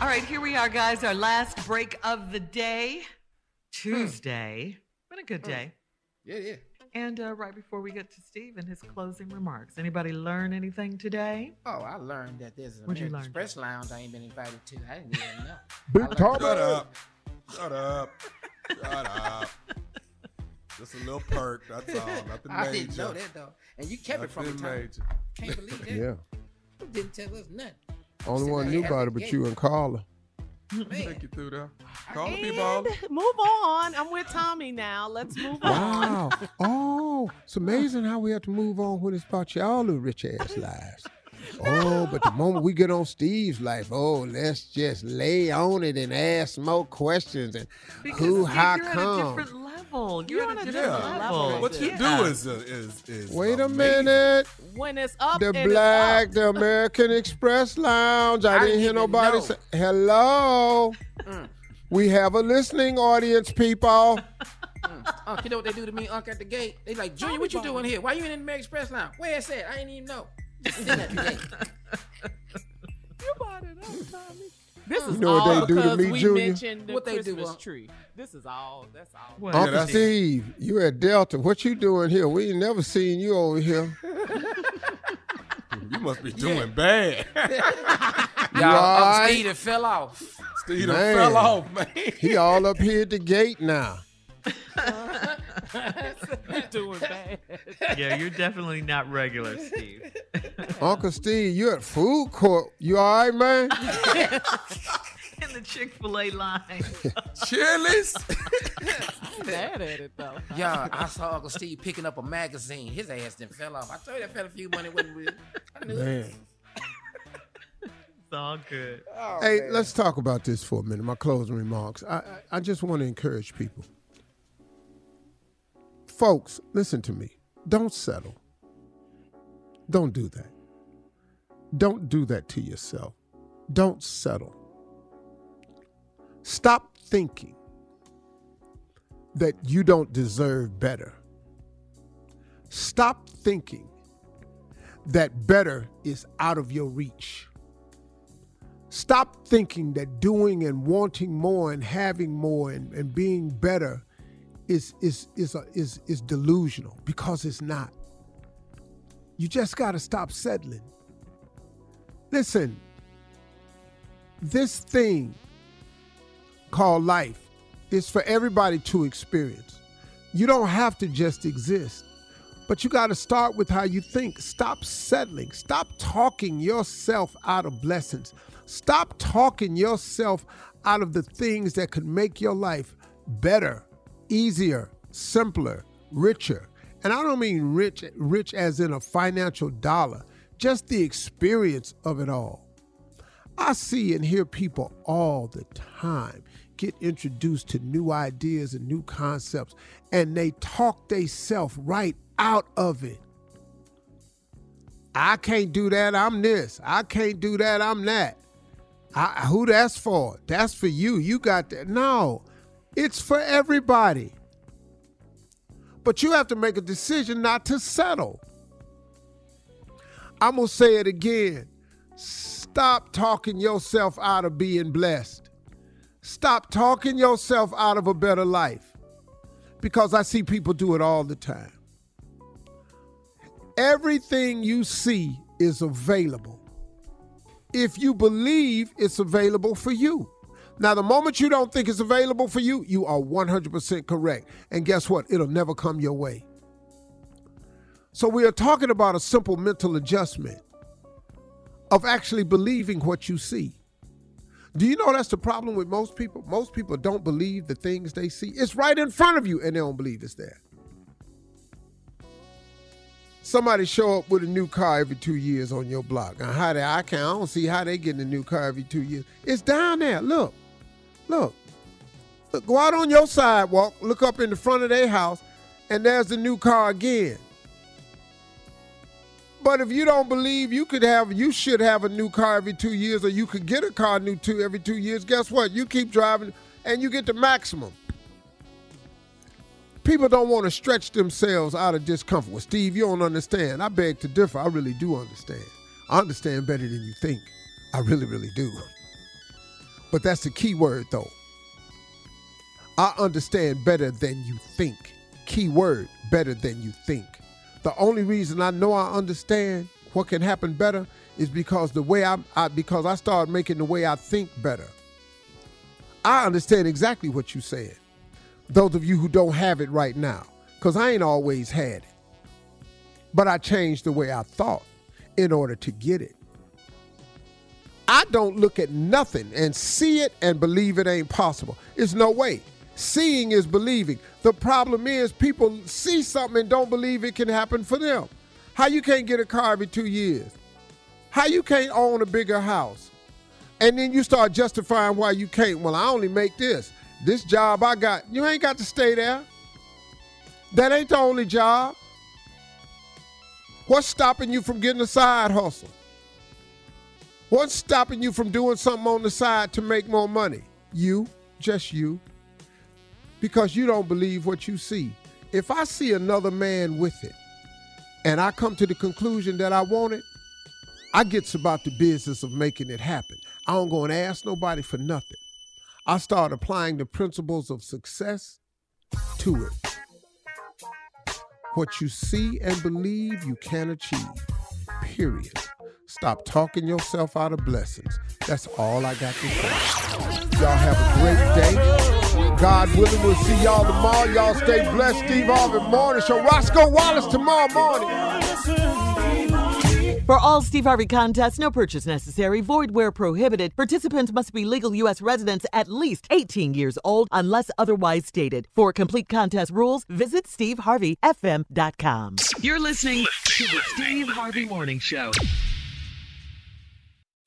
All right, here we are, guys. Our last break of the day, Tuesday. Been a good day. Yeah, yeah. And uh, right before we get to Steve and his closing remarks, anybody learn anything today? Oh, I learned that there's an you American learn? Express Lounge I ain't been invited to. I didn't even know. Big I learned- Shut up. Shut up. Shut up. Just a little perk. That's all. Nothing I major. didn't know that though, and you kept it from me. Nothing Tom. major. Can't believe that. Yeah. You didn't tell us nothing. Only one I knew about it but you and Carla. Man, Take you through there. Call the And people. move on. I'm with Tommy now. Let's move on. Wow. oh, it's amazing how we have to move on when it's about y'all little rich ass lives. Oh, but the moment we get on Steve's life, oh, let's just lay on it and ask more questions and who, Steve, how you're at a come? Different level. You're, You're on a different Yeah. level. What you Yeah. do is, uh, is, is Wait a minute. When it's up, The and it's black, up. the American Express Lounge. I, I didn't didn't hear nobody know. say hello. Mm. We have a listening audience, people. Unc, you know what they do to me, Unc, at the gate? They like, Junior, what you doing here? Why you in the American Express Lounge? Where it's at? I ain't even know. Just sitting at the gate. You bought it up, Tommy. This is You know what they all do to because me, we Junior? mentioned the What they do, Christmas Unc? tree. This is all. That's all. What? Yeah, Uncle that's- Steve, you at Delta. What you doing here? We ain't never seen you over here. You must be doing bad. Y'all, all Uncle? Steve that fell off. Steve done Man. fell off, man. He all up here at the gate now. doing bad. Yeah, you're definitely not regular, Steve. Uncle Steve, you at food court. You all right, man? In the Chick Fil A line. Chili's. Bad at it though. Yeah, I saw Uncle Steve picking up a magazine. His ass didn't fell off. I told you that fell a few money wasn't real. I knew it. Man. It's all good. Oh, hey, let's talk about this for a minute. My closing remarks. I, I, I just want to encourage people. Folks, listen to me. Don't settle. Don't do that. Don't do that to yourself. Don't settle. Stop thinking that you don't deserve better. Stop thinking that better is out of your reach. Stop thinking that doing and wanting more and having more and, and being better is is is a, is is delusional because it's not. You just got to stop settling. Listen, this thing called life is for everybody to experience. You don't have to just exist, but you got to start with how you think. Stop settling. Stop talking yourself out of blessings. Stop talking yourself out of the things that could make your life better, easier, simpler, richer. And I don't mean rich rich as in a financial dollar, just the experience of it all. I see and hear people all the time get introduced to new ideas and new concepts and they talk theyself right out of it. I can't do that, I'm this. I can't do that, I'm that. I, who that's for? That's for you. You got that. No, it's for everybody. But you have to make a decision not to settle. I'm going to say it again. Stop talking yourself out of being blessed. Stop talking yourself out of a better life because I see people do it all the time. Everything you see is available if you believe it's available for you. Now, the moment you don't think it's available for you, you are 100% correct. And guess what? It'll never come your way. So, we are talking about a simple mental adjustment of actually believing what you see. Do you know that's the problem with most people? Most people don't believe the things they see. It's right in front of you and they don't believe it's there. Somebody show up with a new car every two years on your block. Now, how they, I can't, I don't see how they getting a new car every two years. It's down there. Look, look, look. Go out on your sidewalk, look up in the front of their house, and there's the new car again. But if you don't believe you could have, you should have a new car every two years, or you could get a car new two every two years. Guess what? You keep driving, and you get the maximum people don't want to stretch themselves out of discomfort. Well, Steve, you don't understand. I beg to differ. I really do understand. I understand better than you think. I really, really do. But that's the key word, though. I understand better than you think. Key word, better than you think. The only reason I know I understand what can happen better is because the way I, I because I started making the way I think better. I understand exactly what you said those of you who don't have it right now, because I ain't always had it. But I changed the way I thought in order to get it. I don't look at nothing and see it and believe it ain't possible. It's no way. Seeing is believing. The problem is people see something and don't believe it can happen for them. How you can't get a car every two years? How you can't own a bigger house? And then you start justifying why you can't. Well, I only make this. This job I got, you ain't got to stay there. That ain't the only job. What's stopping you from getting a side hustle? What's stopping you from doing something on the side to make more money? You, just you. Because you don't believe what you see. If I see another man with it and I come to the conclusion that I want it, I gets about the business of making it happen. I don't go and ask nobody for nothing. I start applying the principles of success to it. What you see and believe you can achieve. Period. Stop talking yourself out of blessings. That's all I got to say. Y'all have a great day. God willing, we'll see y'all tomorrow. Y'all stay blessed. Steve Harvey Morning Show. Roscoe Wallace tomorrow morning. For all Steve Harvey contests, no purchase necessary, void where prohibited. Participants must be legal U.S. residents at least 18 years old unless otherwise stated. For complete contest rules, visit SteveHarveyFM.com. You're listening to the Steve Harvey Morning Show.